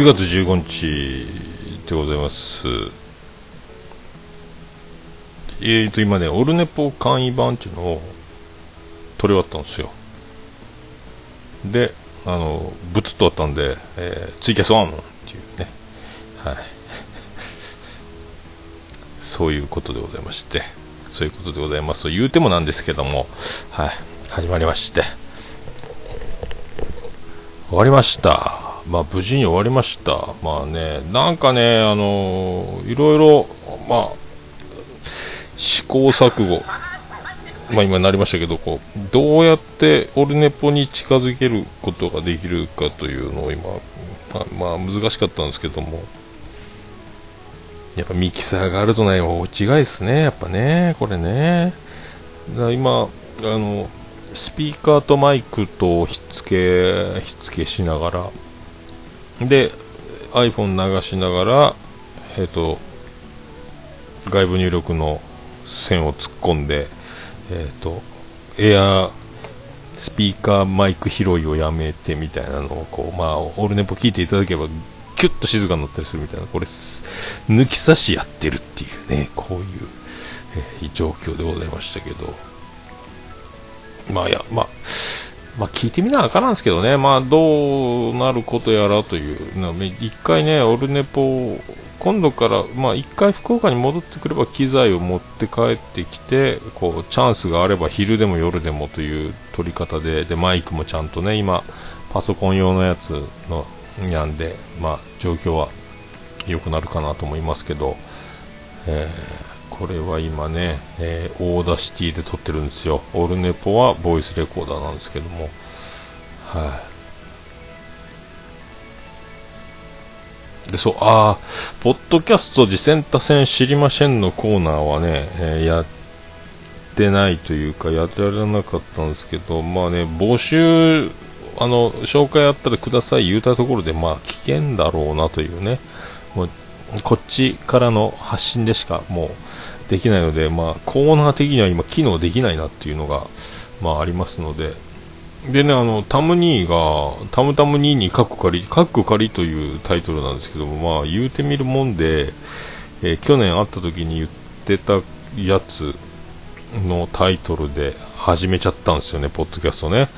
9月15日でございます。えーと、今ね、オルネポ簡易版っていうのを撮り終わったんですよ。で、あの、ブツッとあったんで、えー、ツイキャスワンっていうね、はい。そういうことでございまして、そういうことでございますと言うてもなんですけども、はい、始まりまして、終わりました。まあ、無事に終わりました。まあね、なんかね、あのいろいろ、まあ、試行錯誤、まあ今なりましたけど、こう、どうやってオルネポに近づけることができるかというのを今、まあ、まあ、難しかったんですけども、やっぱミキサーがあるとない大違いですね、やっぱね、これね。だ今、あの、スピーカーとマイクとひっつけ、ひっつけしながら、で iPhone 流しながら、えーと、外部入力の線を突っ込んで、えーと、エアスピーカーマイク拾いをやめてみたいなのをこう、まあ、オールネポ聞いていただければキュッと静かになったりするみたいなこれ抜き差しやってるっていうねこういう、えー、状況でございましたけど。まあいやまあまあ、聞いてみなあかなんですけどね、まあ、どうなることやらという、一回ね、オルネポ、今度から、まあ、一回福岡に戻ってくれば機材を持って帰ってきて、こう、チャンスがあれば昼でも夜でもという取り方で、で、マイクもちゃんとね、今、パソコン用のやつの、やんで、まあ、状況は良くなるかなと思いますけど、えーこれは今ね、えー、 Audacity で撮ってるんですよ。オルネポはボイスレコーダーなんですけども。はい、で、そう、ああ、ポッドキャスト自薦他薦知りませんのコーナーはね、えー、やってないというか、やられなかったんですけど、まあね、募集、あの、紹介あったらください言うたところで、まあ、危険だろうなというね、こっちからの発信でしかもう、できないので、まあ、コーナー的には今機能できないなっていうのが、まあ、ありますので、でね、あの、タムニーが、タムタムニーにカッコ仮、カッコ仮というタイトルなんですけども、まあ、言うてみるもんで、えー、去年会った時に言ってたやつのタイトルで始めちゃったんですよね、ポッドキャストね。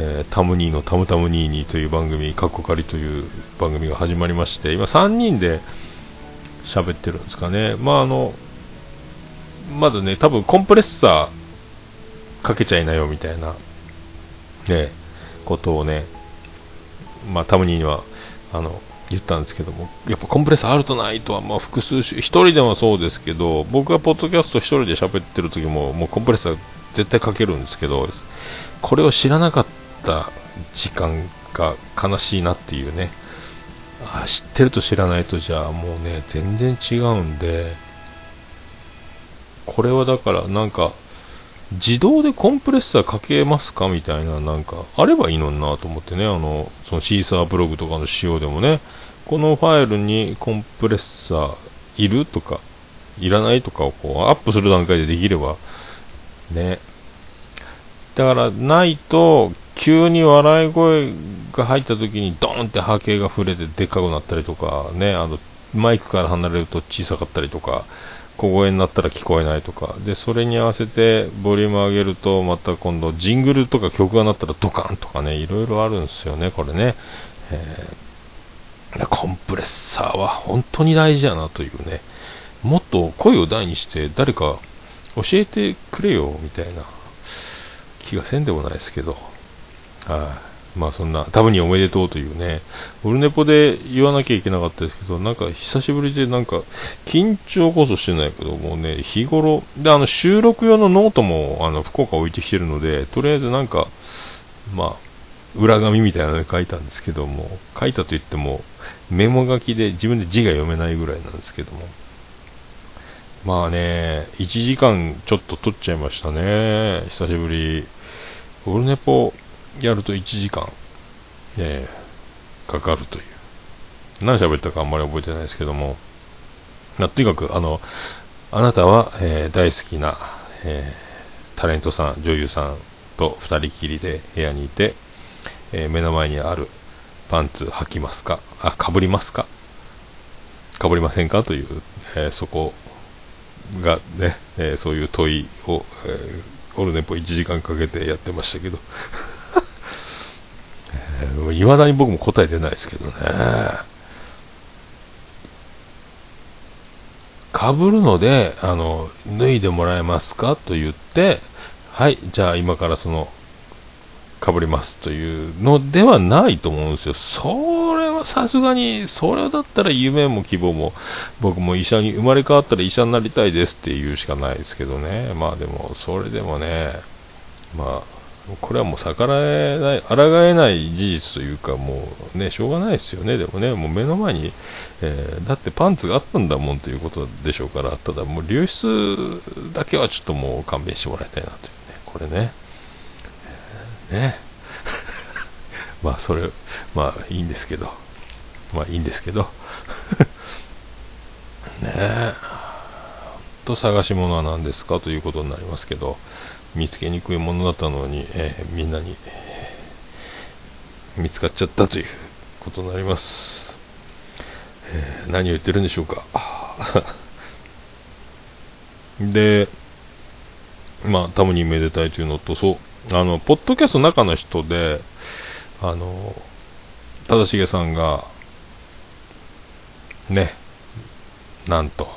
えー、タムニーのタムタムニーニという番組、カッコ仮という番組が始まりまして、今3人で喋ってるんですかね。まあ、あの、まだね、多分コンプレッサーかけちゃいなよみたいな、ね、ことをね、まあ、タムニーには、あの、言ったんですけども、やっぱコンプレッサーあるとないとは、まあ、複数種、一人でもそうですけど、僕がポッドキャスト一人で喋ってる時も、もうコンプレッサー絶対かけるんですけど、これを知らなかった時間が悲しいなっていうね、あ知ってると知らないとじゃあもうね、全然違うんで、これはだからなんか自動でコンプレッサーかけますかみたいななんかあればいいのになと思ってね。あのそのシーサーブログとかの仕様でもね。このファイルにコンプレッサーいるとかいらないとかをこうアップする段階でできればね。だからないと急に笑い声が入った時にドーンって波形が触れてでっかくなったりとかねあのマイクから離れると小さかったりとか小声になったら聞こえないとか、で、それに合わせてボリューム上げると、また今度ジングルとか曲が鳴ったらドカンとかね、いろいろあるんですよね、これね。えー、コンプレッサーは本当に大事やなというね、もっと声を大にして誰か教えてくれよ、みたいな気がせんでもないですけど、はい、まあそんな、多分におめでとうというね、オルネポで言わなきゃいけなかったですけど、なんか久しぶりでなんか、緊張こそしてないけど、もうね、日頃、で、あの収録用のノートも、あの、福岡置いてきてるので、とりあえずなんか、まあ、裏紙みたいなので書いたんですけども、書いたと言っても、メモ書きで自分で字が読めないぐらいなんですけども、まあね、1時間ちょっと取っちゃいましたね、久しぶり。オルネポ、やると1時間、えー、かかるという。何喋ったかあんまり覚えてないですけども、なとにかく、あの、あなたは、えー、大好きな、えー、タレントさん、女優さんと2人きりで部屋にいて、えー、目の前にある、パンツ履きますか？あ、かぶりますか？かぶりませんか？という、え、そこがね、え、そういう問いを、えー、オルネポ1時間かけてやってましたけど、えー、だに僕も答え出ないですけどね。かぶるので、あの、脱いでもらえますかと言って、はい、じゃあ今からその、かぶりますというのではないと思うんですよ。それはさすがに、それだったら夢も希望も、僕も医者に、生まれ変わったら医者になりたいですって言うしかないですけどね。まあでも、それでもね、まあ、これはもう逆らえない、抗えない事実というか、もうね、しょうがないですよね、でもね、もう目の前に、えー、だってパンツがあったんだもんということでしょうから、ただもう流出だけはちょっともう勘弁してもらいたいなというね、これね、えー、ね、まあそれ、まあいいんですけど、まあいいんですけど、ねえ、と探し物は何ですかということになりますけど、見つけにくいものだったのに、えー、みんなに、見つかっちゃったということになります、えー、何を言ってるんでしょうか。でまあたまにめでたいというのとそうあのポッドキャストの中の人であの忠重さんがねなんと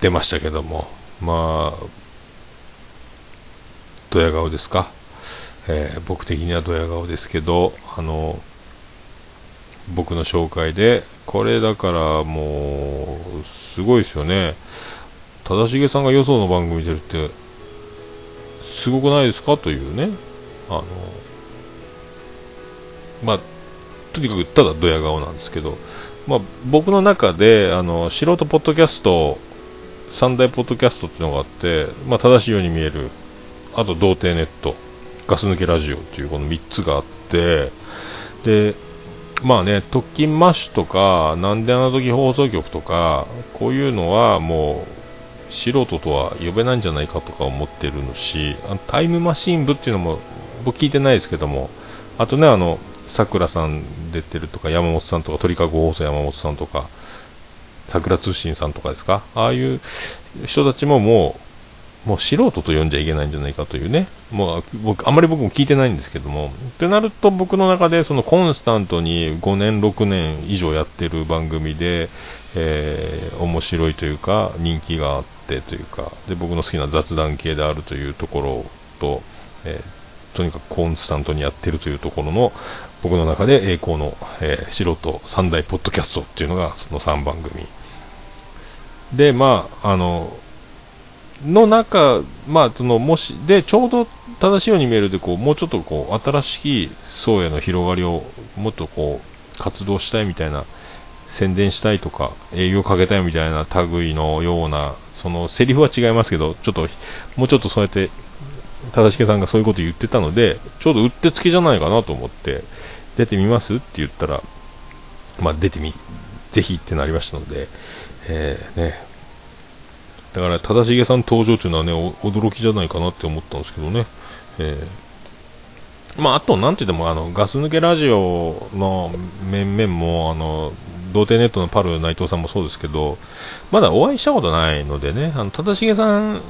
出ましたけどもまあ、ドヤ顔ですか、えー、僕的にはドヤ顔ですけど、あの、僕の紹介で、これだからもう、すごいですよね。忠重さんがよその番組出るって、すごくないですか？というね。あの、まあ、とにかくただドヤ顔なんですけど、まあ、僕の中で、あの、素人ポッドキャスト三大ポッドキャストっていうのがあって、まあ、正しいように見える、あと、童貞ネット、ガス抜けラジオっていうこの3つがあって、で、まあね、特勤マッシュとか、なんであの時放送局とか、こういうのはもう、素人とは呼べないんじゃないかとか思ってるのし、あのタイムマシン部っていうのも、僕聞いてないですけども、あとね、あの、さくらさん出てるとか、山本さんとか、鳥かご放送山本さんとか、桜通信さんとかですか、ああいう人たちももう、もう素人と呼んじゃいけないんじゃないかというね、もう僕、あんまり僕も聞いてないんですけども、ってなると僕の中でそのコンスタントに5年、6年以上やってる番組で、えー、面白いというか、人気があってというか、で僕の好きな雑談系であるというところと、えー、とにかくコンスタントにやってるというところの僕の中で栄光の、えー、素人三大ポッドキャストっていうのがその3番組。でまああのの中まあそのもしでちょうど正しいように見えるでこうもうちょっとこう新しい層への広がりをもっとこう活動したいみたいな宣伝したいとか営業かけたいみたいな類のようなそのセリフは違いますけどちょっともうちょっとそうやって正しさんがそういうこと言ってたのでちょうどうってつけじゃないかなと思って。出てみます？って言ったら、まあ、出てみ、ぜひってなりましたので、えー、ね、だから、正成さん登場というのはね、驚きじゃないかなって思ったんですけどね、えー、まあ、あと、なんて言っても、あの、ガス抜けラジオの面々も、あの、童貞ネットのパル内藤さんもそうですけど、まだお会いしたことないのでね、あの、正成さん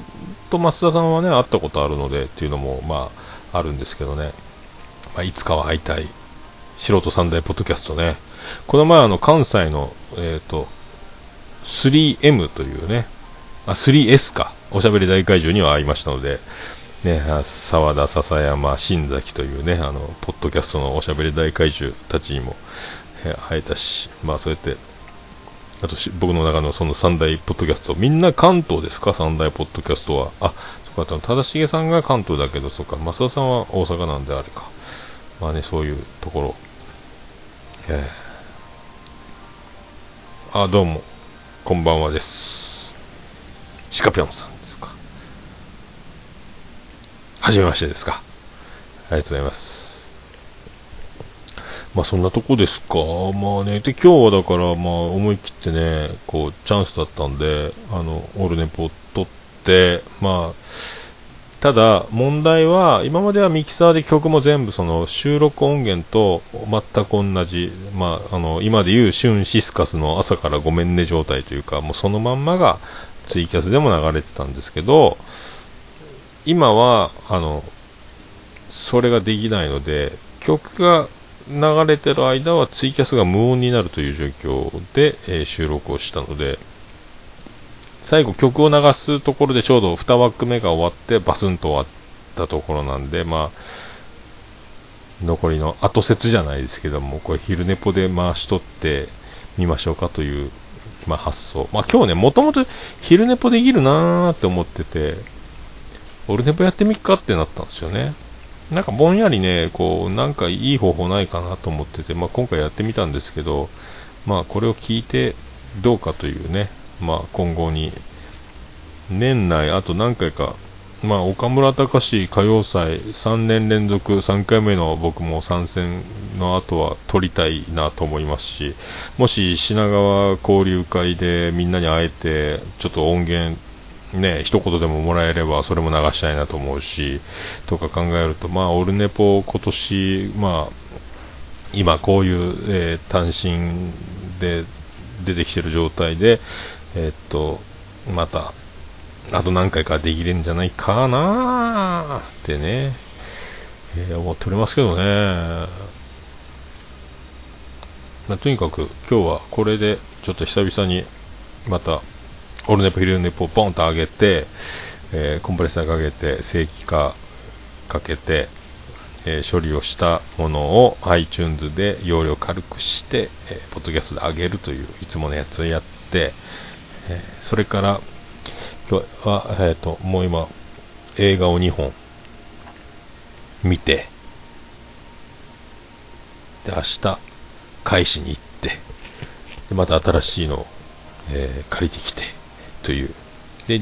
と増田さんはね、会ったことあるのでっていうのも、まあ、あるんですけどね、まあ、いつかは会いたい。素人三大ポッドキャストね。この前あの関西の、えっ、ー、と、3M というね、あ、3S か。おしゃべり大会場には会いましたので、ね、沢田、笹山、新崎というね、あの、ポッドキャストのおしゃべり大怪獣たちにも、え会えたし、まあそうやって、あと僕の中のその三大ポッドキャスト、みんな関東ですか？三大ポッドキャストは。あ、そっか、正成さんが関東だけど、そっか、増田さんは大阪なんであれか。まあね、そういうところ。えー、あ、どうも、こんばんはです。シカピョンさんですか。はじめましてですか。ありがとうございます。まあそんなとこですか。まあね、で今日はだからまあ思い切ってね、こうチャンスだったんで、あの、オールネポを取って、まあ、ただ問題は今まではミキサーで曲も全部その収録音源と全く同じ、まあ、あの今でいうシュンシスカスの朝からごめんね状態というかもうそのまんまがツイキャスでも流れてたんですけど今はあのそれができないので曲が流れてる間はツイキャスが無音になるという状況で、えー、収録をしたので最後曲を流すところでちょうど2枠目が終わってバスンと終わったところなんで、まあ、残りの後説じゃないですけども、これ昼寝ぽで回しとってみましょうかという、まあ、発想。まあ、今日ね、もともと昼寝ぽできるなーって思ってて、オルネポやってみっかってなったんですよね。なんかぼんやりね、こう、なんかいい方法ないかなと思ってて、まあ、今回やってみたんですけど、まあ、これを聞いてどうかというね、まあ、今後に年内あと何回か、まあ、岡村隆史歌謡祭3年連続3回目の僕も参戦の後は撮りたいなと思いますしもし品川交流会でみんなに会えてちょっと音源ね一言でももらえればそれも流したいなと思うしとか考えるとまあオルネポ今年まあ今こういう、えー、単身で出てきてる状態でえー、っと、また、あと何回かできるんじゃないかなってね、えー、思っておりますけどね。まあ、とにかく今日はこれでちょっと久々にまたオルネポヒルネポをポンと上げて、えー、コンプレッサーかけて正規化かけて、えー、処理をしたものを iTunes で容量軽くして、えー、ポッドキャストで上げるといういつものやつをやって、えー、それから今日は、えーと、もう今映画を2本見てで明日返しに行ってでまた新しいのを、えー、借りてきてという。で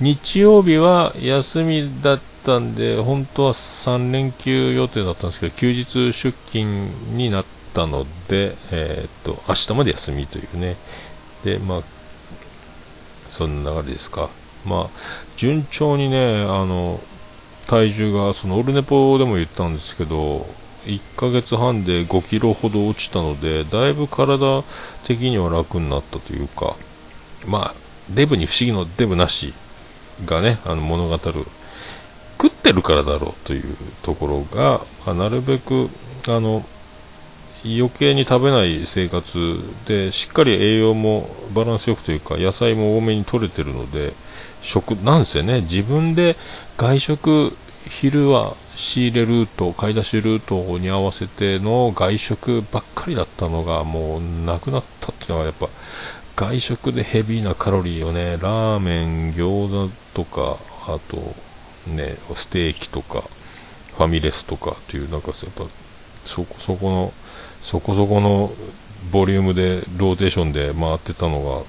日曜日は休みだったんで本当は3連休予定だったんですけど休日出勤になったので、えーと明日まで休みというね。でまあそんな流れですか。まあ、順調にね、あの、体重が、そのオルネポでも言ったんですけど、1ヶ月半で5キロほど落ちたので、だいぶ体的には楽になったというか、まあ、デブに不思議のデブなしがね、あの物語る、食ってるからだろうというところが、まあ、なるべく、あの、余計に食べない生活でしっかり栄養もバランスよくというか野菜も多めに取れてるので食なんですよね自分で外食昼は仕入れルート買い出しルートに合わせての外食ばっかりだったのがもうなくなったっていうのはやっぱ外食でヘビーなカロリーをねラーメン餃子とかあとねステーキとかファミレスとかっていうなんかやっぱそこそこのそこそこのボリュームでローテーションで回ってたの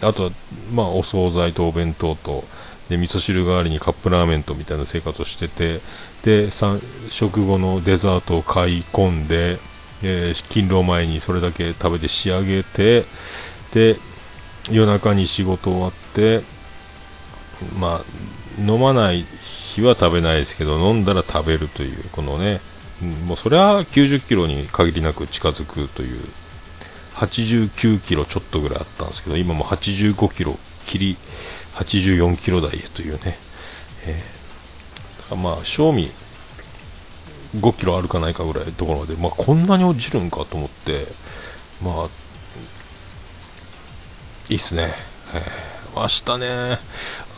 があとはまあお惣菜とお弁当とで味噌汁代わりにカップラーメンとみたいな生活をしててで食後のデザートを買い込んで、えー、勤労前にそれだけ食べて仕上げてで夜中に仕事終わってまあ飲まない日は食べないですけど飲んだら食べるというこのねもうそれは90キロに限りなく近づくという。89キロちょっとぐらいあったんですけど今も85キロ切り84キロ台へというね、えー、まあ賞味5キロあるかないかぐらいのところで、まあ、こんなに落ちるんかと思ってまあいいっすね、えー、明日ね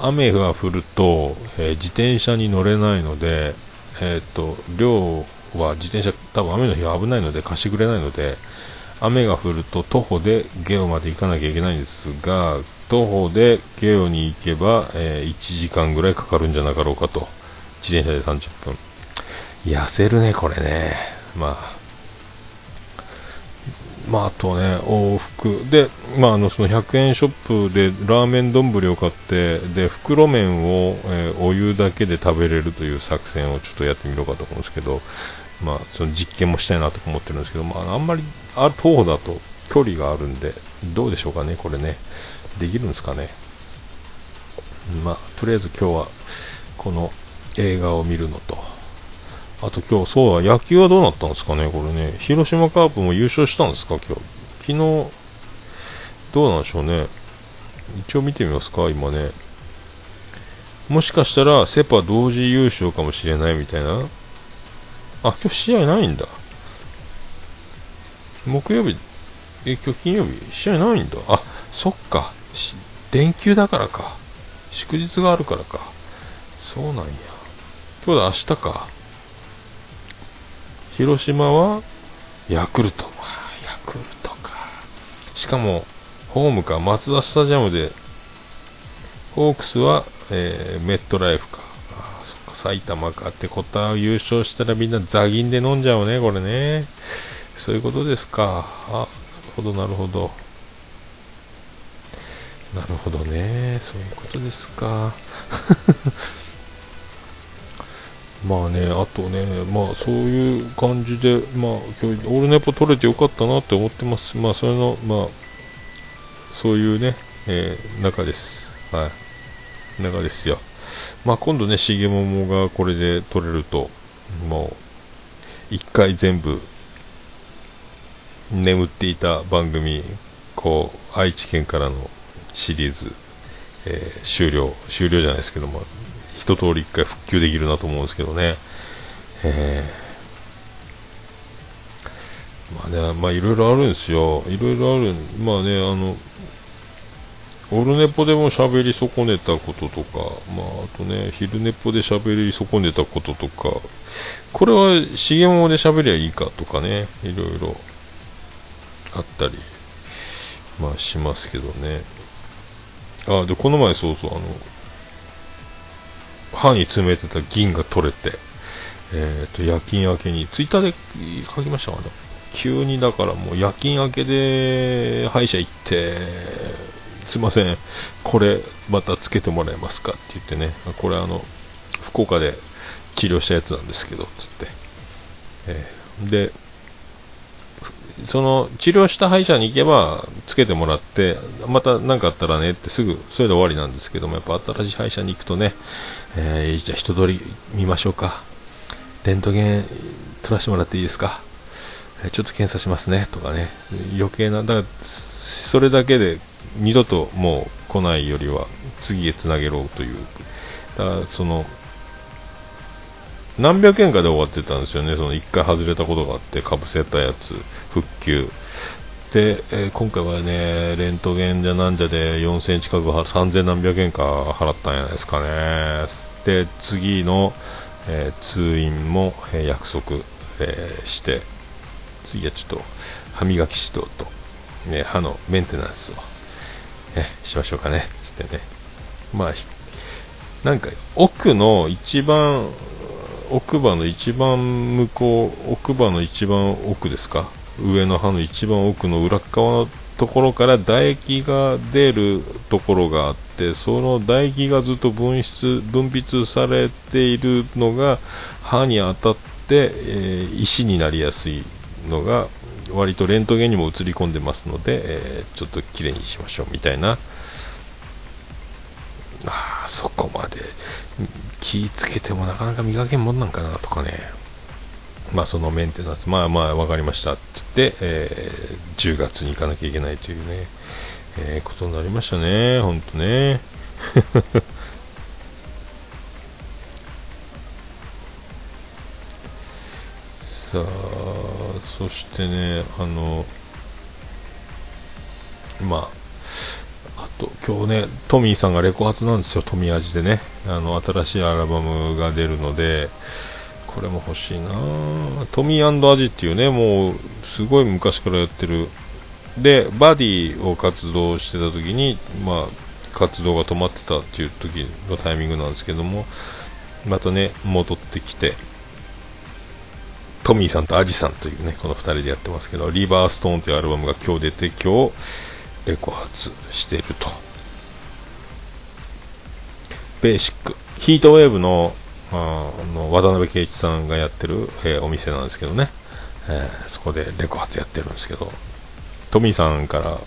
雨が降ると、えー、自転車に乗れないのでえっ、と量は自転車多分雨の日は危ないので貸してくれないので雨が降ると徒歩でゲオまで行かなきゃいけないんですが徒歩でゲオに行けば、えー、1時間ぐらいかかるんじゃなかろうかと。自転車で30分。痩せるねこれね。まあまあ、あとね、往復。で、まあ、あの、その100円ショップでラーメン丼を買って、で、袋麺を、えー、お湯だけで食べれるという作戦をちょっとやってみようかと思うんですけど、まあ、その実験もしたいなと思ってるんですけど、まあ、あんまり、あ徒歩だと距離があるんで、どうでしょうかね、これね。できるんですかね。まあ、とりあえず今日は、この映画を見るのと、あと今日、そうだ、野球はどうなったんですかね、これね。広島カープも優勝したんですか、今日。昨日、どうなんでしょうね。一応見てみますか、今ね。もしかしたら、セ・パ同時優勝かもしれないみたいな。あ、今日試合ないんだ。木曜日、え、今日金曜日、試合ないんだ。あ、そっか。連休だからか。祝日があるからか。そうなんや。今日だ、明日か。広島は、ヤクルト。ヤクルトか。しかも、ホームか、松田スタジアムで、ホークスは、えー、メットライフか。あそっか、埼玉かってことは優勝したらみんなザギンで飲んじゃうね、これね。そういうことですか。あ、なるほど、なるほど。なるほどね。そういうことですか。まあね、あとね、まあそういう感じで、まあ今日、オールネポ取れてよかったなって思ってます。まあそれの、まあ、そういうね、えー、中です。はい。中ですよ。まあ今度ね、しげももがこれで取れると、もう、一回全部、眠っていた番組、こう、愛知県からのシリーズ、えー、終了、終了じゃないですけども、一通り一回復旧できるなと思うんですけどね。えー、まあね、まあいろいろあるんですよ。いろいろある。まあね、あの、オルネポでも喋り損ねたこととか、まあ、あとね、昼ネポで喋り損ねたこととか、これは、しげもで喋りゃいいかとかね、いろいろあったり、まあしますけどね。あ、で、この前そうそう、あの、歯に詰めてた銀が取れて、えっ、ー、と、夜勤明けに、ツイッターで書きましたかね。急にだからもう夜勤明けで歯医者行って、すいません、これまたつけてもらえますかって言ってね、これあの、福岡で治療したやつなんですけど、つって。えー、で、その治療した歯医者に行けばつけてもらってまた何かあったらねってすぐそれで終わりなんですけどもやっぱ新しい歯医者に行くとね、えー、じゃあ人通り見ましょうか。レントゲン取らせてもらっていいですか？えちょっと検査しますね。とかね。余計なだからそれだけで二度ともう来ないよりは次へつなげろという。だからその何百円かで終わってたんですよね、その1回外れたことがあって、かぶせたやつ、復旧。で、えー、今回はね、レントゲンじゃなんじゃで4000近く3000何百円か払ったんじゃないですかね。で、次の、えー、通院も、えー、約束、えして、次はちょっと歯磨き指導と、ね、歯のメンテナンスを、えしましょうかね、つってね。まあ、なんか奥の一番奥歯の一番向こう奥歯の一番奥ですか？上の歯の一番奥の裏側のところから唾液が出るところがあってその唾液がずっと分泌分泌されているのが歯に当たって、えー、石になりやすいのが割とレントゲンにも映り込んでますので、えー、ちょっときれいにしましょうみたいなああそこまで気ぃつけてもなかなか磨けんもんなんかなとかね。まあそのメンテナンス、まあまあ分かりましたって言って、えー、10月に行かなきゃいけないというね、えー、ことになりましたね、ほんとね。さあ、そしてね、あの、まあ、と今日ねトミーさんがレコ発なんですよトミー味でね。あの新しいアルバムが出るのでこれも欲しいな。トミーアジっていうねもうすごい昔からやってる。でバディを活動してた時にまあ活動が止まってたっていう時のタイミングなんですけどもまたね戻ってきてトミーさんとアジさんというねこの2人でやってますけどリバーストーンというアルバムが今日出て今日レコ発してると。ベーシック。ヒートウェーブのあの渡辺圭一さんがやってる、えー、お店なんですけどね、えー、そこでレコ発やってるんですけど。トミーさんから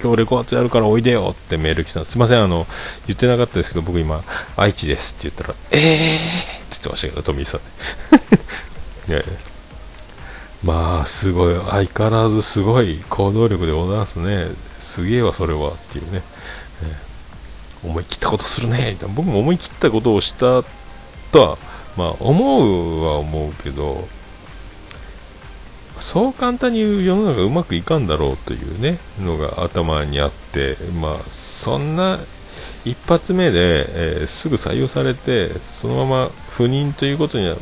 今日レコ発やるからおいでよってメール来た。すいません、あの、言ってなかったですけど、僕今、愛知ですって言ったら、えーって言ってましたけど、トミーさん。ね。まあ、すごい、相変わらずすごい行動力でございますね。すげえわ、それはっていうね。えー、思い切ったことするね。僕も思い切ったことをしたとは、まあ、思うは思うけど、そう簡単に世の中うまくいかんだろうというね、のが頭にあって、まあ、そんな一発目で、えー、すぐ採用されて、そのまま不妊ということには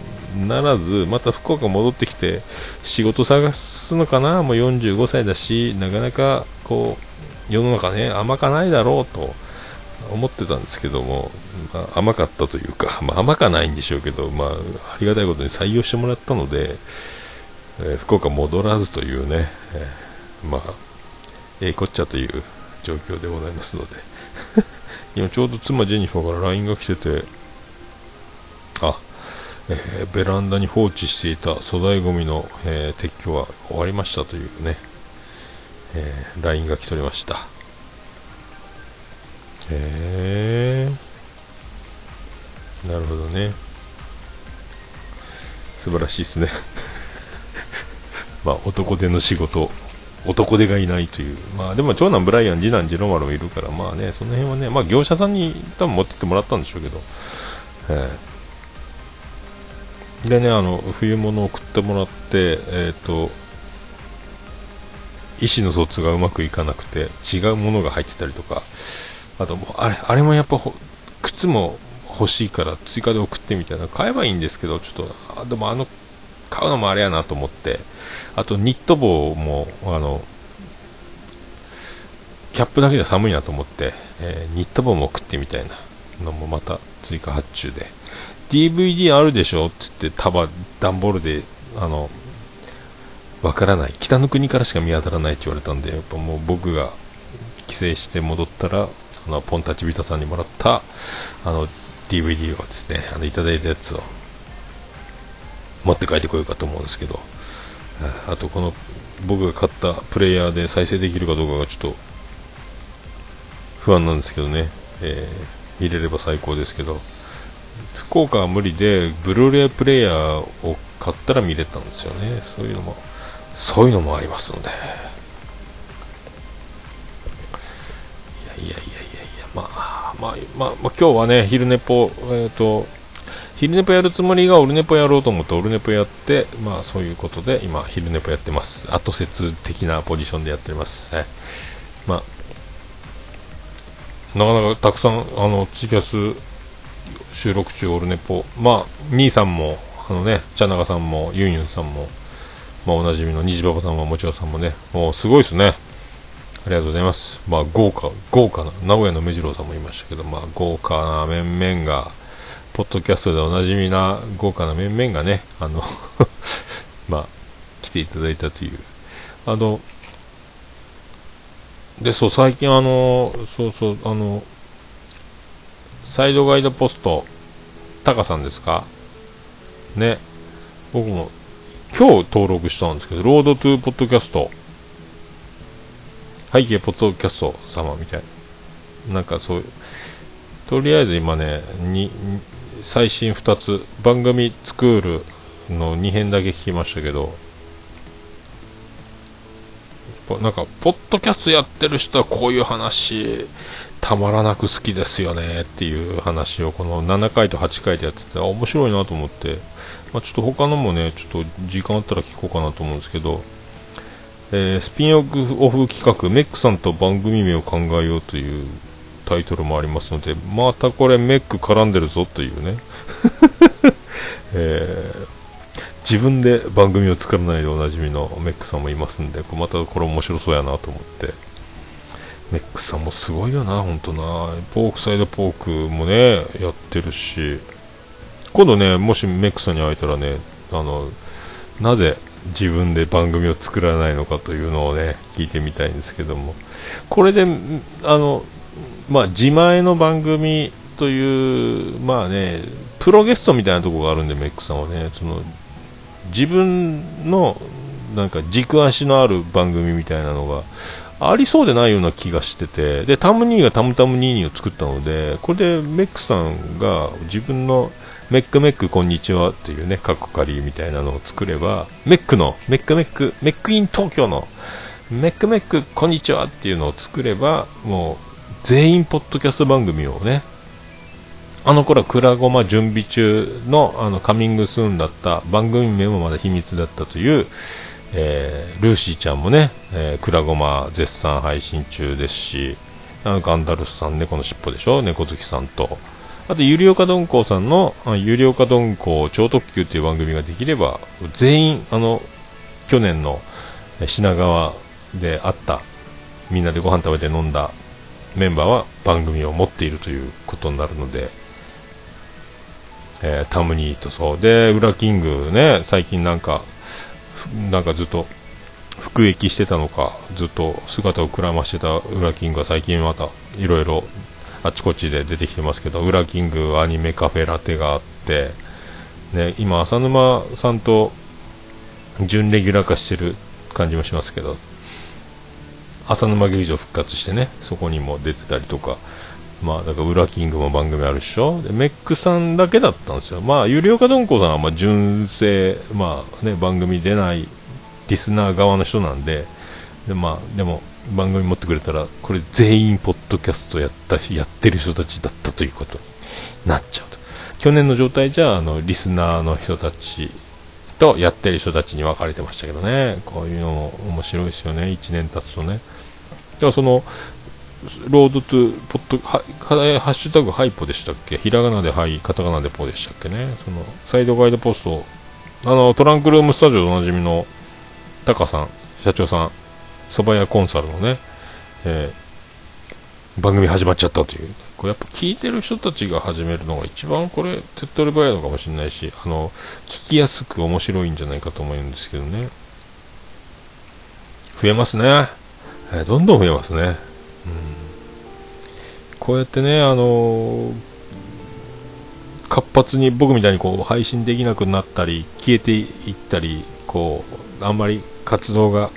ならず、また福岡戻ってきて、仕事探すのかな、もう45歳だし、なかなかこう、世の中ね、甘かないだろうと思ってたんですけども、まあ、甘かったというか、まあ、甘かないんでしょうけど、まあ、ありがたいことに採用してもらったので、えー、福岡戻らずというね、えー、まあ、ええー、こっちゃという状況でございますので 今ちょうど妻ジェニファーから LINE が来てて、あ、えー、ベランダに放置していた粗大ごみの、えー、撤去は終わりましたというね、えー、LINE が来ておりました。へえー、なるほどね。素晴らしいですね。まあ、男手の仕事、男手がいないという、まあ、でも長男ブライアン、次男ジロマロもいるから、まあね、その辺はね、まあ、業者さんに多分持ってってもらったんでしょうけど、えー、でね、あの、冬物を送ってもらって、えっ、ー、と、意思の疎通がうまくいかなくて、違うものが入ってたりとか、あともう、あれ、あれもやっぱ、靴も欲しいから追加で送ってみたいな、買えばいいんですけど、ちょっと、あでもあの、買うのもあれやなと思って、あとニット帽も、あの、キャップだけで寒いなと思って、えー、ニット帽も送ってみたいなのもまた追加発注で。DVD あるでしょ？って言って、束、段ボールで、あの、わからない。北の国からしか見当たらないって言われたんで、やっぱもう僕が帰省して戻ったら、あの、ポンタチビタさんにもらった、あの、DVD をですね、あの、いただいたやつを、持って帰ってこようかと思うんですけど、あとこの僕が買ったプレイヤーで再生できるかどうかがちょっと不安なんですけどね、えー、見れれば最高ですけど。福岡は無理でブルーレイプレイヤーを買ったら見れたんですよね。そういうのもそういうのもありますのでいやいやいやいやいやまあまあまあ、まあ、今日はね昼寝ぽえっ、ー、と昼寝ぽやるつもりがオルネポやろうと思ってオルネポやって、まあそういうことで今昼寝ぽやってます。後説的なポジションでやっております。はい。まあ、なかなかたくさん、あの、ツイキャス収録中オルネポ、まあ、兄さんも、あのね、茶長さんも、ユンユンさんも、まあおなじみの虹パパさんも、もちろんさんもね、もうすごいですね。ありがとうございます。まあ豪華、豪華な、名古屋の目白さんもいましたけど、まあ豪華な面々が、ポッドキャストでおなじみな豪華な面々がね、あの まあ、来ていただいたという。あの、で、そう、最近あの、そうそう、あの、サイドガイドポスト、タカさんですかね、僕も今日登録したんですけど、ロードトゥーポッドキャスト、背景ポッドキャスト様みたいな。なんかそういう、とりあえず今ね、に、最新2つ。番組スクールの2編だけ聞きましたけど。なんかポッドキャストやってる人はこういう話たまらなく好きですよねっていう話をこの7回と8回でやってて面白いなと思って、まあ、ちょっと他のもねちょっと時間あったら聞こうかなと思うんですけど、えー、スピンオフ企画メックさんと番組名を考えようというタイトルもありますので、またこれメック絡んでるぞというね、えー、自分で番組を作らないでおなじみのメックさんもいますんで、またこれ面白そうやなと思って、メックさんもすごいよな、ほんとな、ポークサイドポークもね、やってるし、今度ね、もしメックさんに会えたらね、あの、なぜ自分で番組を作らないのかというのをね、聞いてみたいんですけども、これで、あの、まあ、自前の番組という、まあね、プロゲストみたいなところがあるんで、メックさんはね、その自分のなんか軸足のある番組みたいなのがありそうでないような気がしてて、で、タムニーがタムタムニーニーを作ったので、これでメックさんが自分のメックメックこんにちはっていうね、カッコ仮みたいなのを作れば、メックの、メックメック、メックイン東京の、メックメックこんにちはっていうのを作れば、もう全員ポッドキャスト番組をね、あの頃はクラゴマ準備中のあのカミングスーンだった番組名もまだ秘密だったという、えー、ルーシーちゃんもね、えー、クラゴマ絶賛配信中ですし、あのガンダルスさん、猫の尻尾でしょ、猫好きさんと、あと、ゆりおかどんこうさんの、ゆりおかどんこう超特急っていう番組ができれば、全員、あの、去年の品川であった、みんなでご飯食べて飲んだメンバーは番組を持っているということになるので、えー、タムニーとそう。で、ウラキングね、最近なんか、なんかずっと服役してたのか、ずっと姿をくらましてたウラキングが最近またいろいろあちこちで出てきてますけど、ウラキングアニメカフェラテがあって、ね、今、浅沼さんと準レギュラー化してる感じもしますけど、浅沼劇場復活してね、そこにも出てたりとか、まあ、だから、ウラキングも番組あるでしょ。で、メックさんだけだったんですよ。まあ、ゆりおかどんこさんは、ま、純正、まあね、番組出ないリスナー側の人なんで、で、まあ、でも、番組持ってくれたら、これ全員ポッドキャストやったやってる人たちだったということになっちゃうと。去年の状態じゃ、あの、リスナーの人たちとやってる人たちに分かれてましたけどね。こういうのも面白いですよね。1年経つとね。だからその、ロードトゥポッドハハッシュタグハイポでしたっけ？ひらがなでハイ、カタカナでポでしたっけねその、サイドガイドポスト、あの、トランクルームスタジオでおなじみの、タカさん、社長さん、蕎麦屋コンサルのね、えー、番組始まっちゃったという。これやっぱ聞いてる人たちが始めるのが一番これ手っ取り早いのかもしれないし、あの、聞きやすく面白いんじゃないかと思うんですけどね。増えますね。えー、どんどん増えますね。うん。こうやってね、あのー、活発に僕みたいにこう配信できなくなったり、消えていったり、こう、あんまり活動が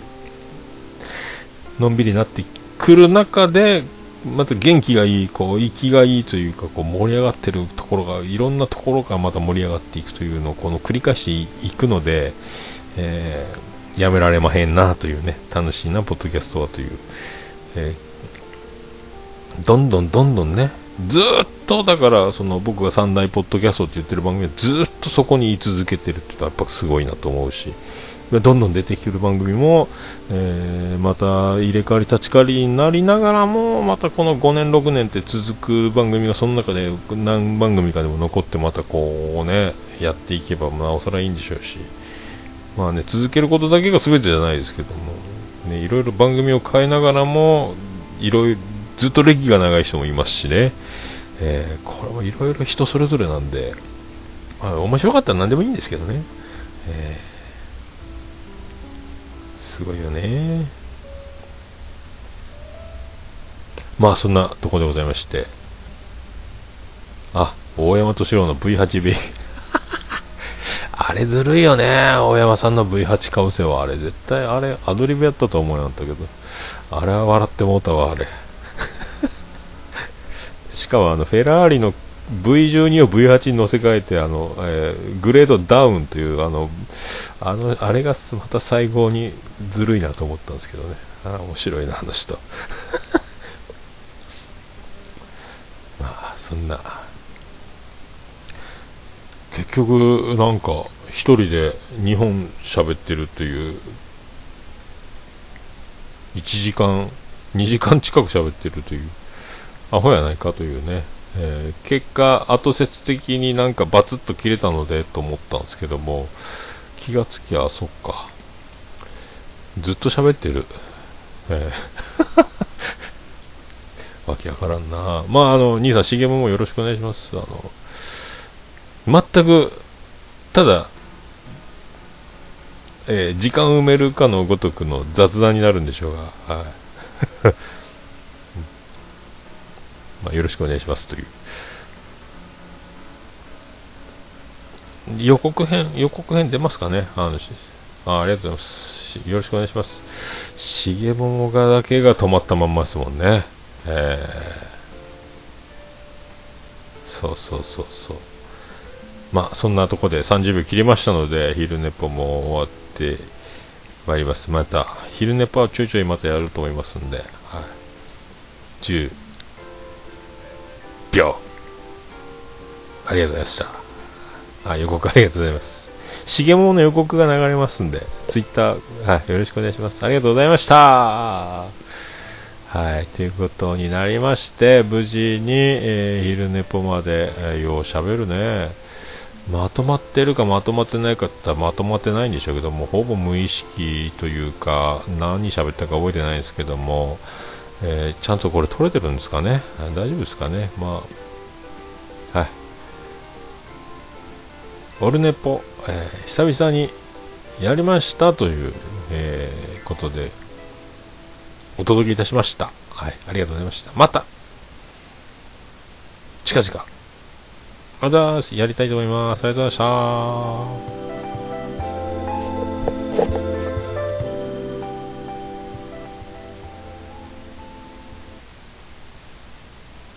のんびりなってくる中で、また元気がいい、こう、息がいいというか、こう、盛り上がってるところが、いろんなところからまた盛り上がっていくというのを、この繰り返していくので、えー、やめられまへんなというね、楽しいな、ポッドキャストはという、えー、どんどんどんどんね、ずっとだから、その僕が三大ポッドキャストって言ってる番組はずっとそこに居続けてるっていうのはやっぱすごいなと思うし、どんどん出てきてる番組も、えー、また入れ替わり立ち替わりになりながらもまたこの5年6年って続く番組がその中で何番組かでも残ってまたこうねやっていけばなおさらいいんでしょうしまあね続けることだけが全てじゃないですけども、ね、いろいろ番組を変えながらもいろいろずっと歴が長い人もいますしね、えー、これはいろいろ人それぞれなんで、まあ、面白かったら何でもいいんですけどね、えーすごいよね。まあそんなとこでございまして。あ大山敏郎の V8B あれずるいよね。大山さんの V8 かぶせは。あれ絶対あれアドリブやったと思うんだけどあれは笑ってもうたわあれ。しかもあのフェラーリの V12 を V8 に乗せ替えてあの、えー、グレードダウンというあのあのあれがまた最後にずるいなと思ったんですけどね。あ面白いな話と まあそんな。結局なんか一人で2本喋ってるという。1時間2時間近く喋ってるという。アホやないかというね。えー、結果、後説的になんかバツッと切れたのでと思ったんですけども、気がつきゃ、そっか。ずっと喋ってる。えー、わけわからんな。まあ、あの、兄さん、しげももよろしくお願いします。あの、全く、ただ、えー、時間埋めるかのごとくの雑談になるんでしょうが、はい。まあ、よろしくお願いしますという。予告編、予告編出ますかね？あのあありがとうございます。よろしくお願いします。しげももがだけが止まったまんまですもんね。えー、そうそうそうそう。まあ、そんなとこで30秒切りましたので、昼寝ぽも終わってまいります。また、昼寝ぽはちょいちょいまたやると思いますんで、はい。10ありがとうございました。あ、予告ありがとうございます。しげもの予告が流れますんで、ツイッター、はい、よろしくお願いします。ありがとうございました。はい、ということになりまして、無事に、えー、昼寝ぽまで、えー、よう喋るね。まとまってるかまとまってないかって言ったらまとまってないんでしょうけども、ほぼ無意識というか、何喋ったか覚えてないんですけども、えー、ちゃんとこれ取れてるんですかね？大丈夫ですかね？まあ、はい。オルネポ、えー、久々にやりましたという、えー、ことで、お届けいたしました。はい、ありがとうございました。また、近々、またやりたいと思います。ありがとうございました。